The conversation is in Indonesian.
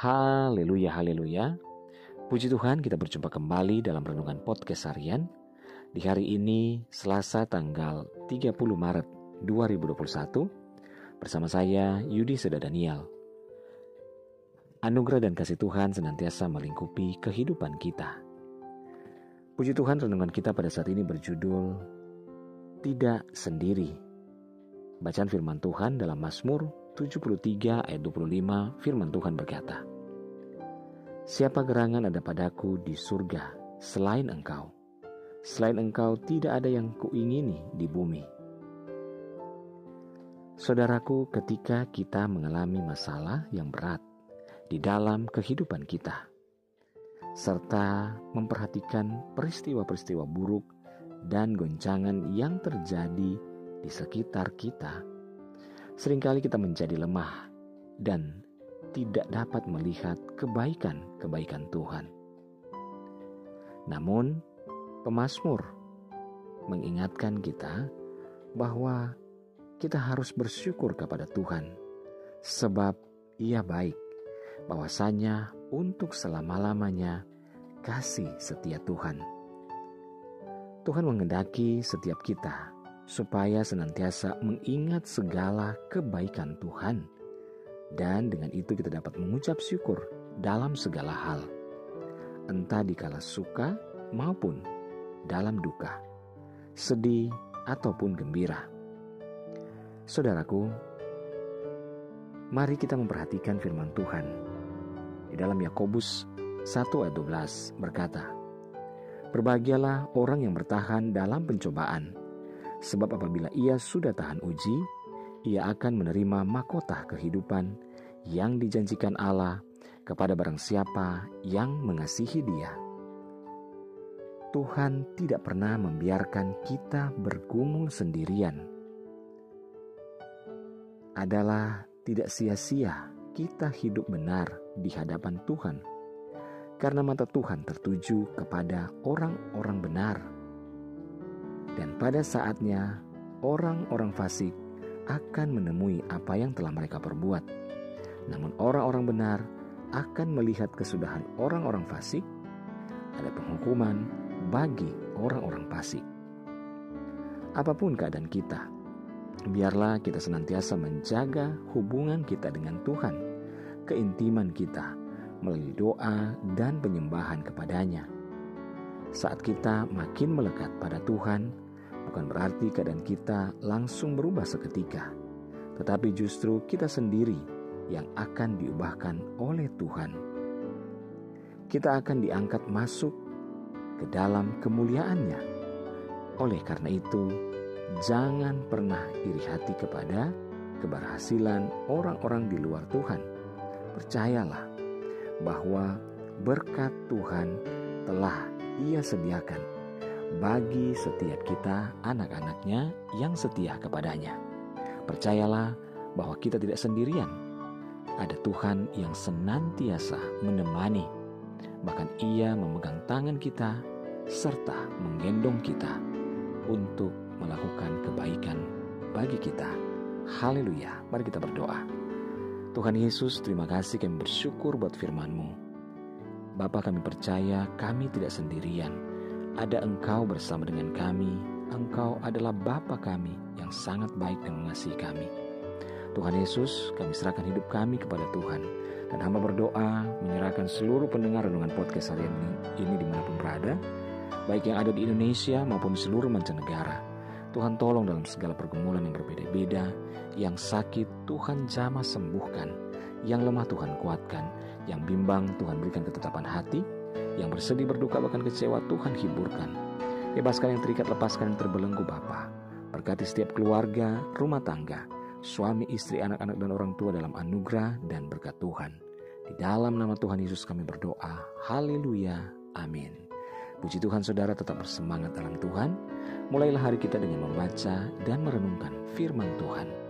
Haleluya, haleluya. Puji Tuhan kita berjumpa kembali dalam Renungan Podcast Harian. Di hari ini Selasa tanggal 30 Maret 2021 bersama saya Yudi Seda Daniel. Anugerah dan kasih Tuhan senantiasa melingkupi kehidupan kita. Puji Tuhan renungan kita pada saat ini berjudul Tidak Sendiri. Bacaan firman Tuhan dalam Mazmur 73 ayat 25 firman Tuhan berkata, Siapa gerangan ada padaku di surga selain engkau? Selain engkau tidak ada yang kuingini di bumi. Saudaraku, ketika kita mengalami masalah yang berat di dalam kehidupan kita, serta memperhatikan peristiwa-peristiwa buruk dan goncangan yang terjadi di sekitar kita, Seringkali kita menjadi lemah dan tidak dapat melihat kebaikan-kebaikan Tuhan. Namun, pemazmur mengingatkan kita bahwa kita harus bersyukur kepada Tuhan, sebab Ia baik, bahwasanya untuk selama-lamanya kasih setia Tuhan. Tuhan mengendaki setiap kita supaya senantiasa mengingat segala kebaikan Tuhan, dan dengan itu kita dapat mengucap syukur dalam segala hal, entah dikala suka maupun dalam duka, sedih ataupun gembira. Saudaraku, mari kita memperhatikan firman Tuhan. Di dalam Yakobus 1 ayat 12 berkata, Berbahagialah orang yang bertahan dalam pencobaan, Sebab apabila ia sudah tahan uji, ia akan menerima mahkota kehidupan yang dijanjikan Allah kepada barang siapa yang mengasihi dia. Tuhan tidak pernah membiarkan kita bergumul sendirian. Adalah tidak sia-sia kita hidup benar di hadapan Tuhan, karena mata Tuhan tertuju kepada orang-orang benar dan pada saatnya, orang-orang fasik akan menemui apa yang telah mereka perbuat. Namun orang-orang benar akan melihat kesudahan orang-orang fasik. Ada penghukuman bagi orang-orang fasik. Apa pun keadaan kita, biarlah kita senantiasa menjaga hubungan kita dengan Tuhan, keintiman kita melalui doa dan penyembahan kepadanya saat kita makin melekat pada Tuhan, bukan berarti keadaan kita langsung berubah seketika, tetapi justru kita sendiri yang akan diubahkan oleh Tuhan. Kita akan diangkat masuk ke dalam kemuliaannya. Oleh karena itu, jangan pernah iri hati kepada keberhasilan orang-orang di luar Tuhan. Percayalah bahwa berkat Tuhan telah ia sediakan bagi setiap kita anak-anaknya yang setia kepadanya. Percayalah bahwa kita tidak sendirian. Ada Tuhan yang senantiasa menemani. Bahkan ia memegang tangan kita serta menggendong kita untuk melakukan kebaikan bagi kita. Haleluya. Mari kita berdoa. Tuhan Yesus, terima kasih kami bersyukur buat firman-Mu. Bapa kami percaya kami tidak sendirian. Ada Engkau bersama dengan kami. Engkau adalah Bapa kami yang sangat baik dan mengasihi kami. Tuhan Yesus, kami serahkan hidup kami kepada Tuhan. Dan hamba berdoa menyerahkan seluruh pendengar renungan podcast harian ini, ini di mana pun berada. Baik yang ada di Indonesia maupun seluruh mancanegara. Tuhan tolong dalam segala pergumulan yang berbeda-beda. Yang sakit Tuhan jamah sembuhkan. Yang lemah Tuhan kuatkan yang bimbang Tuhan berikan ketetapan hati, yang bersedih berduka bahkan kecewa Tuhan hiburkan. Bebaskan yang terikat, lepaskan yang terbelenggu Bapa. Berkati setiap keluarga, rumah tangga, suami, istri, anak-anak dan orang tua dalam anugerah dan berkat Tuhan. Di dalam nama Tuhan Yesus kami berdoa. Haleluya. Amin. Puji Tuhan saudara tetap bersemangat dalam Tuhan. Mulailah hari kita dengan membaca dan merenungkan firman Tuhan.